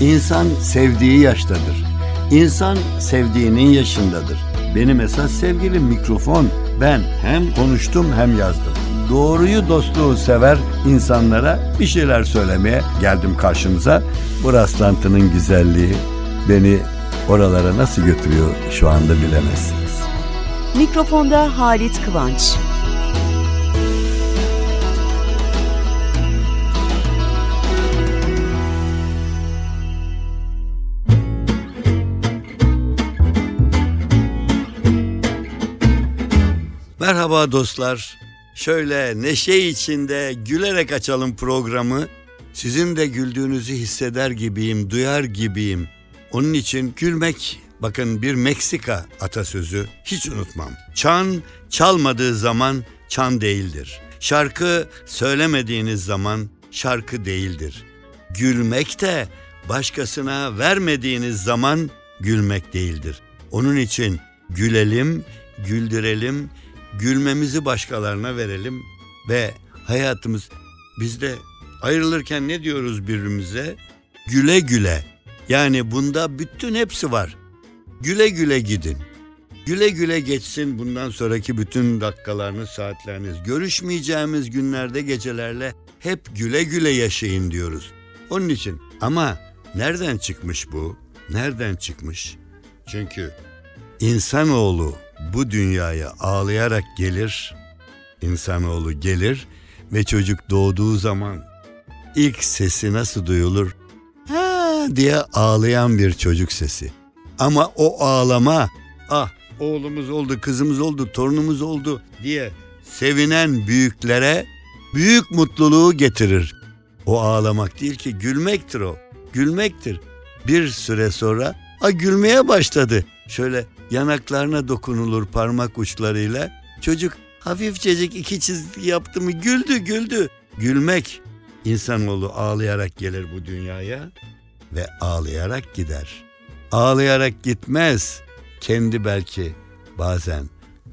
İnsan sevdiği yaştadır. İnsan sevdiğinin yaşındadır. Benim esas sevgilim mikrofon. Ben hem konuştum hem yazdım. Doğruyu dostluğu sever insanlara bir şeyler söylemeye geldim karşınıza. Bu rastlantının güzelliği beni oralara nasıl götürüyor şu anda bilemezsiniz. Mikrofonda Halit Kıvanç. Merhaba dostlar. Şöyle neşe içinde gülerek açalım programı. Sizin de güldüğünüzü hisseder gibiyim, duyar gibiyim. Onun için gülmek bakın bir Meksika atasözü hiç unutmam. Çan çalmadığı zaman çan değildir. Şarkı söylemediğiniz zaman şarkı değildir. Gülmek de başkasına vermediğiniz zaman gülmek değildir. Onun için gülelim, güldürelim, gülmemizi başkalarına verelim ve hayatımız bizde ayrılırken ne diyoruz birbirimize? Güle güle. Yani bunda bütün hepsi var. Güle güle gidin. Güle güle geçsin bundan sonraki bütün dakikalarınız, saatleriniz. Görüşmeyeceğimiz günlerde gecelerle hep güle güle yaşayın diyoruz. Onun için ama nereden çıkmış bu? Nereden çıkmış? Çünkü insanoğlu bu dünyaya ağlayarak gelir. İnsanoğlu gelir ve çocuk doğduğu zaman ilk sesi nasıl duyulur? Ha diye ağlayan bir çocuk sesi. Ama o ağlama ah oğlumuz oldu, kızımız oldu, torunumuz oldu diye sevinen büyüklere büyük mutluluğu getirir. O ağlamak değil ki gülmektir o. Gülmektir. Bir süre sonra a gülmeye başladı. Şöyle yanaklarına dokunulur parmak uçlarıyla. Çocuk hafifçecik iki çizgi yaptı mı güldü güldü. Gülmek insanoğlu ağlayarak gelir bu dünyaya ve ağlayarak gider. Ağlayarak gitmez. Kendi belki bazen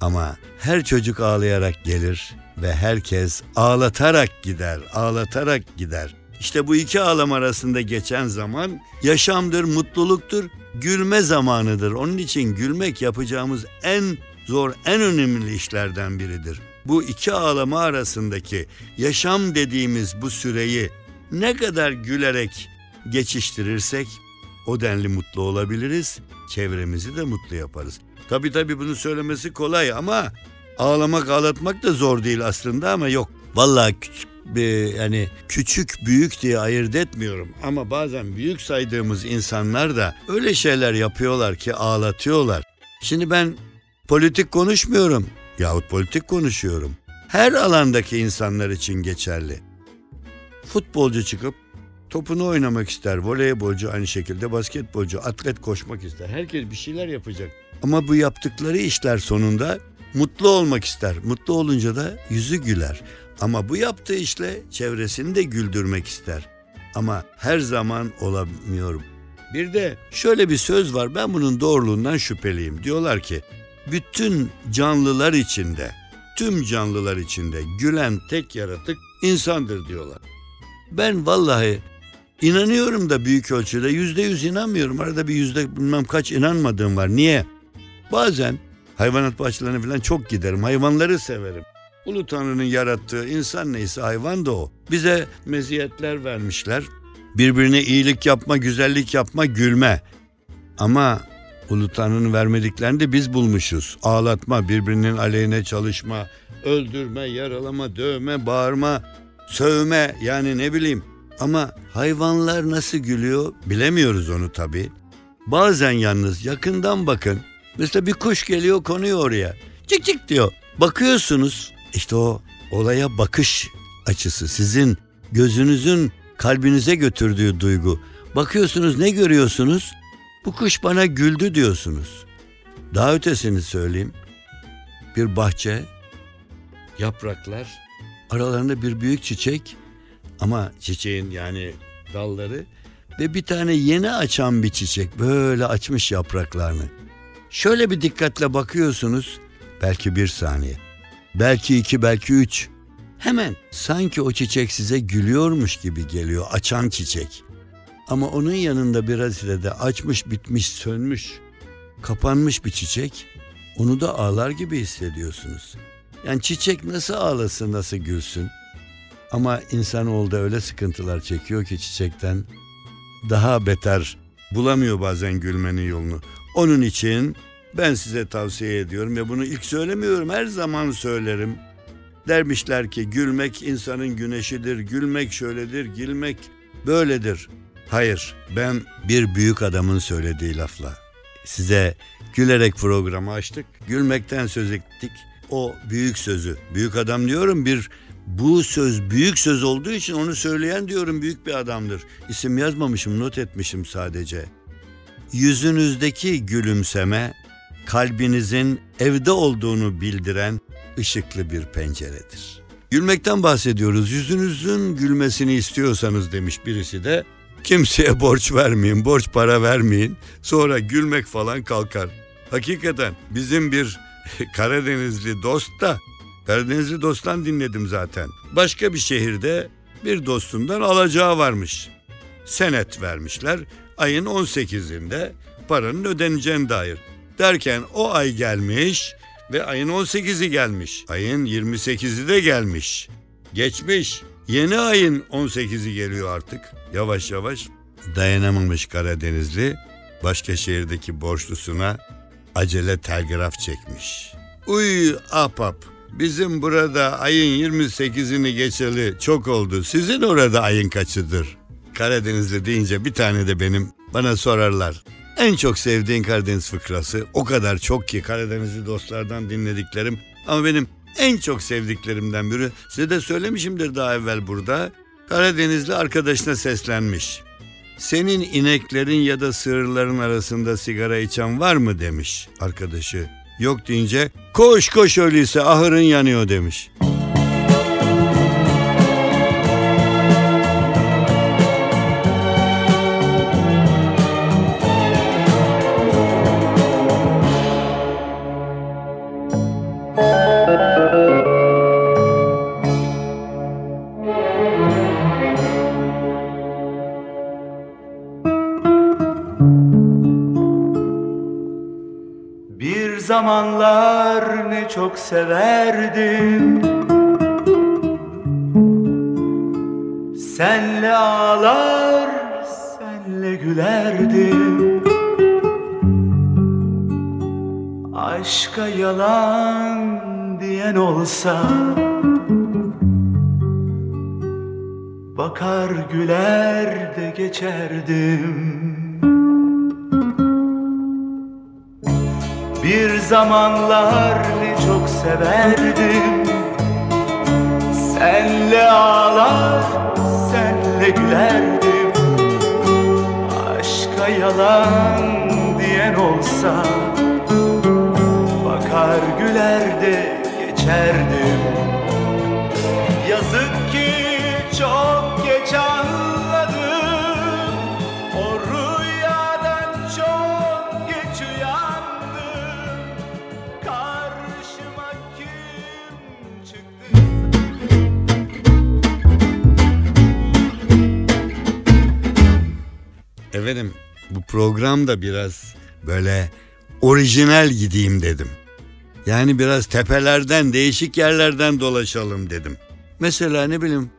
ama her çocuk ağlayarak gelir ve herkes ağlatarak gider, ağlatarak gider. İşte bu iki ağlam arasında geçen zaman yaşamdır, mutluluktur, gülme zamanıdır. Onun için gülmek yapacağımız en zor, en önemli işlerden biridir. Bu iki ağlama arasındaki yaşam dediğimiz bu süreyi ne kadar gülerek geçiştirirsek o denli mutlu olabiliriz, çevremizi de mutlu yaparız. Tabii tabii bunu söylemesi kolay ama ağlamak ağlatmak da zor değil aslında ama yok. Vallahi küçük yani küçük büyük diye ayırt etmiyorum ama bazen büyük saydığımız insanlar da öyle şeyler yapıyorlar ki ağlatıyorlar. Şimdi ben politik konuşmuyorum yahut politik konuşuyorum. Her alandaki insanlar için geçerli. Futbolcu çıkıp topunu oynamak ister. Voleybolcu aynı şekilde basketbolcu, atlet koşmak ister. Herkes bir şeyler yapacak. Ama bu yaptıkları işler sonunda mutlu olmak ister. Mutlu olunca da yüzü güler. Ama bu yaptığı işle çevresini de güldürmek ister. Ama her zaman olamıyorum. Bir de şöyle bir söz var. Ben bunun doğruluğundan şüpheliyim. Diyorlar ki bütün canlılar içinde, tüm canlılar içinde gülen tek yaratık insandır diyorlar. Ben vallahi inanıyorum da büyük ölçüde yüzde yüz inanmıyorum. Arada bir yüzde bilmem kaç inanmadığım var. Niye? Bazen hayvanat bahçelerine falan çok giderim. Hayvanları severim. Ulu Tanrı'nın yarattığı insan neyse hayvan da o. Bize meziyetler vermişler. Birbirine iyilik yapma, güzellik yapma, gülme. Ama Ulu Tanrı'nın vermediklerini de biz bulmuşuz. Ağlatma, birbirinin aleyhine çalışma, öldürme, yaralama, dövme, bağırma, sövme yani ne bileyim. Ama hayvanlar nasıl gülüyor bilemiyoruz onu tabii. Bazen yalnız yakından bakın. Mesela bir kuş geliyor konuyor oraya. Cik cik diyor. Bakıyorsunuz işte o olaya bakış açısı sizin gözünüzün kalbinize götürdüğü duygu. Bakıyorsunuz ne görüyorsunuz? Bu kuş bana güldü diyorsunuz. Daha ötesini söyleyeyim. Bir bahçe, yapraklar, aralarında bir büyük çiçek ama çiçeğin yani dalları ve bir tane yeni açan bir çiçek böyle açmış yapraklarını. Şöyle bir dikkatle bakıyorsunuz belki bir saniye, belki iki, belki üç. Hemen sanki o çiçek size gülüyormuş gibi geliyor açan çiçek. Ama onun yanında biraz ileride açmış, bitmiş, sönmüş, kapanmış bir çiçek. Onu da ağlar gibi hissediyorsunuz. Yani çiçek nasıl ağlasın, nasıl gülsün? Ama insanoğlu da öyle sıkıntılar çekiyor ki çiçekten daha beter bulamıyor bazen gülmenin yolunu. Onun için ben size tavsiye ediyorum ve bunu ilk söylemiyorum her zaman söylerim. Dermişler ki gülmek insanın güneşidir, gülmek şöyledir, gülmek böyledir. Hayır, ben bir büyük adamın söylediği lafla size gülerek programı açtık. Gülmekten söz ettik. O büyük sözü, büyük adam diyorum bir bu söz büyük söz olduğu için onu söyleyen diyorum büyük bir adamdır. İsim yazmamışım, not etmişim sadece. Yüzünüzdeki gülümseme kalbinizin evde olduğunu bildiren ışıklı bir penceredir. Gülmekten bahsediyoruz. Yüzünüzün gülmesini istiyorsanız demiş birisi de kimseye borç vermeyin, borç para vermeyin. Sonra gülmek falan kalkar. Hakikaten bizim bir Karadenizli dost da Karadenizli dosttan dinledim zaten. Başka bir şehirde bir dostundan alacağı varmış. Senet vermişler. Ayın 18'inde paranın ödeneceğine dair. Derken o ay gelmiş ve ayın 18'i gelmiş. Ayın 28'i de gelmiş. Geçmiş. Yeni ayın 18'i geliyor artık. Yavaş yavaş dayanamamış Karadenizli başka şehirdeki borçlusuna acele telgraf çekmiş. Uy apap bizim burada ayın 28'ini geçeli çok oldu. Sizin orada ayın kaçıdır? Karadenizli deyince bir tane de benim bana sorarlar. En çok sevdiğin Karadeniz fıkrası o kadar çok ki Karadenizli dostlardan dinlediklerim ama benim en çok sevdiklerimden biri size de söylemişimdir daha evvel burada. Karadenizli arkadaşına seslenmiş. Senin ineklerin ya da sığırların arasında sigara içen var mı demiş arkadaşı. Yok deyince koş koş öyleyse ahırın yanıyor demiş. Zamanlar ne çok severdim. Senle ağlar, senle gülerdim. Aşka yalan diyen olsa Bakar güler de geçerdim Bir zamanlar ne çok severdim. Senle ağlar, senle gülerdim. Aşka yalan diyen olsa Efendim bu program da biraz böyle orijinal gideyim dedim. Yani biraz tepelerden, değişik yerlerden dolaşalım dedim. Mesela ne bileyim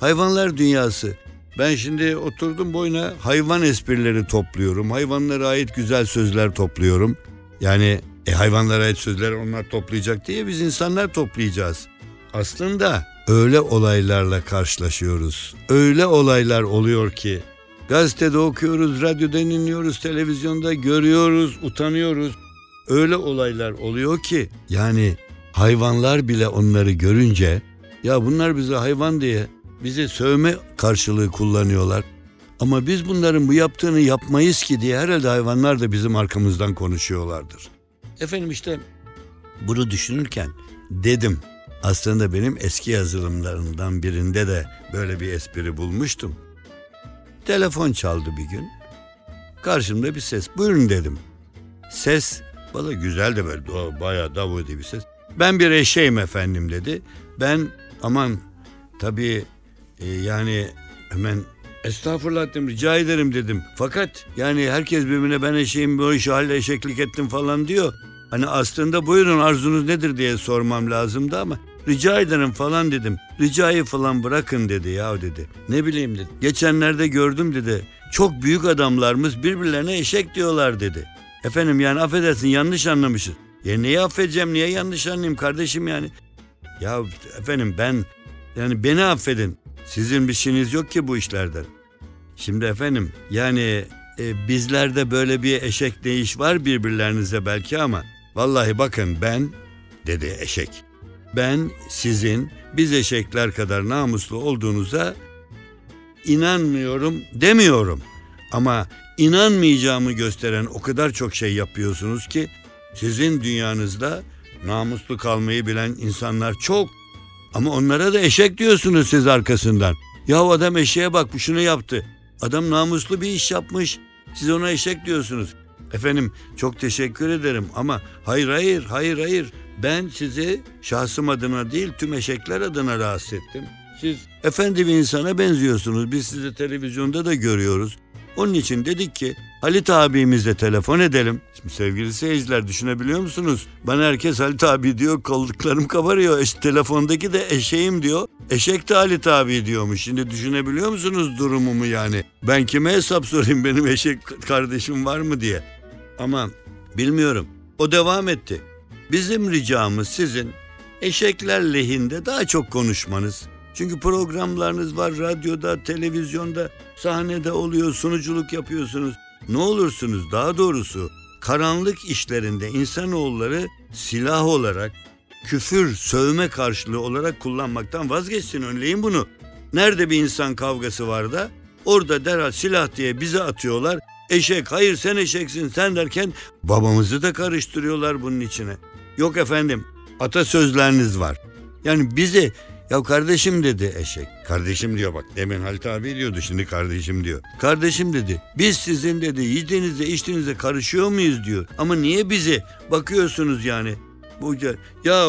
hayvanlar dünyası. Ben şimdi oturdum boyuna hayvan esprileri topluyorum. Hayvanlara ait güzel sözler topluyorum. Yani e, hayvanlara ait sözler onlar toplayacak diye biz insanlar toplayacağız. Aslında öyle olaylarla karşılaşıyoruz. Öyle olaylar oluyor ki gazetede okuyoruz, radyoda dinliyoruz, televizyonda görüyoruz, utanıyoruz. Öyle olaylar oluyor ki yani hayvanlar bile onları görünce ya bunlar bize hayvan diye bizi sövme karşılığı kullanıyorlar. Ama biz bunların bu yaptığını yapmayız ki diye herhalde hayvanlar da bizim arkamızdan konuşuyorlardır. Efendim işte bunu düşünürken dedim aslında benim eski yazılımlarımdan birinde de böyle bir espri bulmuştum. Telefon çaldı bir gün. Karşımda bir ses. Buyurun dedim. Ses bana güzel de böyle do- bayağı davudi bir ses. Ben bir eşeğim efendim dedi. Ben aman tabii e, yani hemen Estağfurullah dedim rica ederim dedim. Fakat yani herkes birbirine ben eşeğim bu işi halle eşeklik ettim falan diyor. Hani aslında buyurun arzunuz nedir diye sormam lazımdı ama rica ederim falan dedim. Ricayı falan bırakın dedi ya dedi. Ne bileyim dedi. Geçenlerde gördüm dedi. Çok büyük adamlarımız birbirlerine eşek diyorlar dedi. Efendim yani affedersin yanlış anlamışız. Ya neyi affedeceğim niye yanlış anlayayım kardeşim yani. Ya efendim ben yani beni affedin. Sizin bir şeyiniz yok ki bu işlerden. Şimdi efendim yani e, bizlerde böyle bir eşek değiş var birbirlerinize belki ama vallahi bakın ben dedi eşek. Ben sizin biz eşekler kadar namuslu olduğunuza inanmıyorum demiyorum. Ama inanmayacağımı gösteren o kadar çok şey yapıyorsunuz ki sizin dünyanızda namuslu kalmayı bilen insanlar çok. Ama onlara da eşek diyorsunuz siz arkasından. Ya adam eşeğe bak bu şunu yaptı. Adam namuslu bir iş yapmış. Siz ona eşek diyorsunuz. Efendim çok teşekkür ederim ama hayır hayır hayır hayır. Ben sizi şahsım adına değil tüm eşekler adına rahatsız ettim. Siz efendi bir insana benziyorsunuz. Biz sizi televizyonda da görüyoruz. Onun için dedik ki Halit abimizle telefon edelim. Şimdi sevgili seyirciler düşünebiliyor musunuz? Bana herkes Halit abi diyor kolluklarım kabarıyor. Eş, telefondaki de eşeğim diyor. Eşek de Halit abi diyormuş. Şimdi düşünebiliyor musunuz durumumu yani? Ben kime hesap sorayım benim eşek kardeşim var mı diye. Ama bilmiyorum. O devam etti. Bizim ricamız sizin eşekler lehinde daha çok konuşmanız. Çünkü programlarınız var radyoda, televizyonda, sahnede oluyor, sunuculuk yapıyorsunuz. Ne olursunuz daha doğrusu karanlık işlerinde insanoğulları silah olarak, küfür, sövme karşılığı olarak kullanmaktan vazgeçsin. Önleyin bunu. Nerede bir insan kavgası var da orada derhal silah diye bize atıyorlar. Eşek hayır sen eşeksin sen derken babamızı da karıştırıyorlar bunun içine. Yok efendim atasözleriniz var. Yani bizi ya kardeşim dedi eşek. Kardeşim diyor bak demin Halit abi diyordu şimdi kardeşim diyor. Kardeşim dedi biz sizin dedi yediğinizde içtiğinizde karışıyor muyuz diyor. Ama niye bizi bakıyorsunuz yani. Bu ya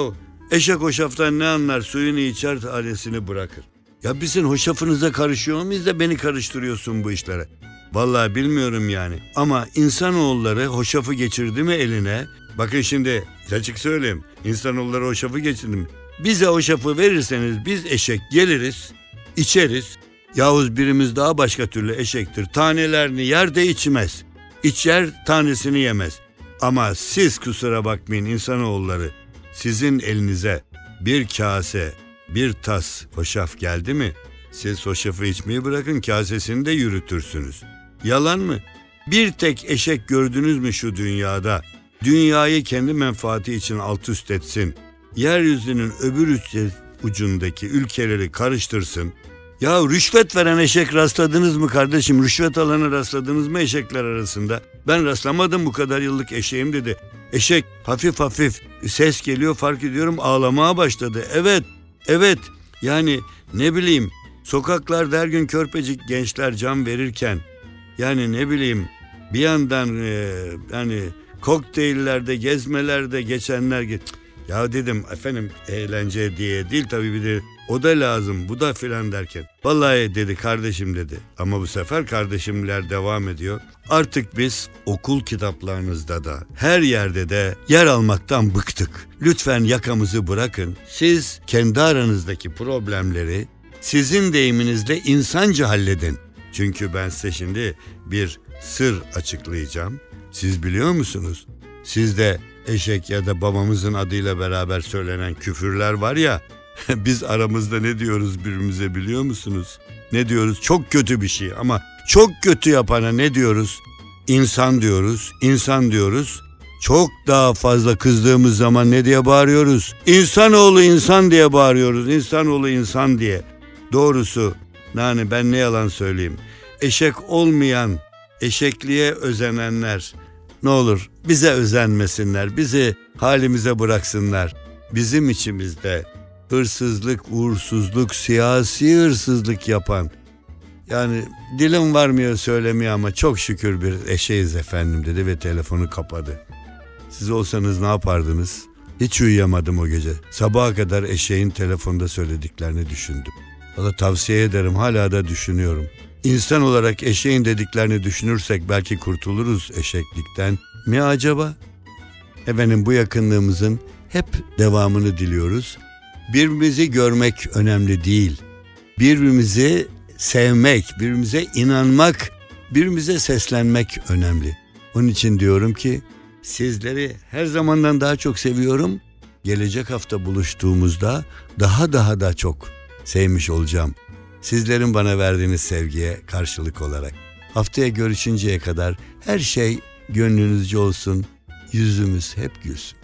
eşek hoşaftan ne anlar suyunu içer ailesini bırakır. Ya bizim hoşafınıza karışıyor muyuz da beni karıştırıyorsun bu işlere. Vallahi bilmiyorum yani. Ama insanoğulları hoşafı geçirdi mi eline? Bakın şimdi açık söyleyeyim. İnsanoğulları hoşafı geçirdi mi? Bize hoşafı verirseniz biz eşek geliriz, içeriz. Yavuz birimiz daha başka türlü eşektir. Tanelerini yer de içmez. İçer tanesini yemez. Ama siz kusura bakmayın insanoğulları. Sizin elinize bir kase, bir tas hoşaf geldi mi? Siz hoşafı içmeyi bırakın kasesini de yürütürsünüz. Yalan mı? Bir tek eşek gördünüz mü şu dünyada? Dünyayı kendi menfaati için alt üst etsin. Yeryüzünün öbür ucundaki ülkeleri karıştırsın. Ya rüşvet veren eşek rastladınız mı kardeşim? Rüşvet alanı rastladınız mı eşekler arasında? Ben rastlamadım bu kadar yıllık eşeğim dedi. Eşek hafif hafif ses geliyor fark ediyorum ağlamaya başladı. Evet, evet yani ne bileyim sokaklarda her gün körpecik gençler can verirken yani ne bileyim bir yandan e, yani kokteyllerde gezmelerde geçenler ge- ya dedim efendim eğlence diye değil tabii bir de o da lazım bu da filan derken. Vallahi dedi kardeşim dedi ama bu sefer kardeşimler devam ediyor. Artık biz okul kitaplarınızda da her yerde de yer almaktan bıktık. Lütfen yakamızı bırakın. Siz kendi aranızdaki problemleri sizin deyiminizle insanca halledin. Çünkü ben size şimdi bir sır açıklayacağım. Siz biliyor musunuz? Sizde eşek ya da babamızın adıyla beraber söylenen küfürler var ya. Biz aramızda ne diyoruz birbirimize biliyor musunuz? Ne diyoruz? Çok kötü bir şey ama çok kötü yapana ne diyoruz? İnsan diyoruz, insan diyoruz. Çok daha fazla kızdığımız zaman ne diye bağırıyoruz? İnsanoğlu insan diye bağırıyoruz. İnsanoğlu insan diye. Doğrusu yani ben ne yalan söyleyeyim. Eşek olmayan, eşekliğe özenenler ne olur bize özenmesinler, bizi halimize bıraksınlar. Bizim içimizde hırsızlık, uğursuzluk, siyasi hırsızlık yapan yani dilim varmıyor söylemeye ama çok şükür bir eşeğiz efendim dedi ve telefonu kapadı. Siz olsanız ne yapardınız? Hiç uyuyamadım o gece. Sabaha kadar eşeğin telefonda söylediklerini düşündüm. Valla tavsiye ederim hala da düşünüyorum. İnsan olarak eşeğin dediklerini düşünürsek belki kurtuluruz eşeklikten mi acaba? Efendim bu yakınlığımızın hep devamını diliyoruz. Birbirimizi görmek önemli değil. Birbirimizi sevmek, birbirimize inanmak, birbirimize seslenmek önemli. Onun için diyorum ki sizleri her zamandan daha çok seviyorum. Gelecek hafta buluştuğumuzda daha daha da çok sevmiş olacağım. Sizlerin bana verdiğiniz sevgiye karşılık olarak. Haftaya görüşünceye kadar her şey gönlünüzce olsun. Yüzümüz hep gülsün.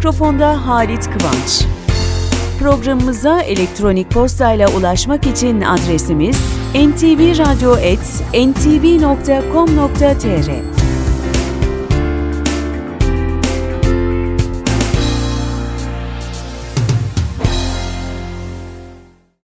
Mikrofonda Halit Kıvanç. Programımıza elektronik postayla ulaşmak için adresimiz ntvradio.com.tr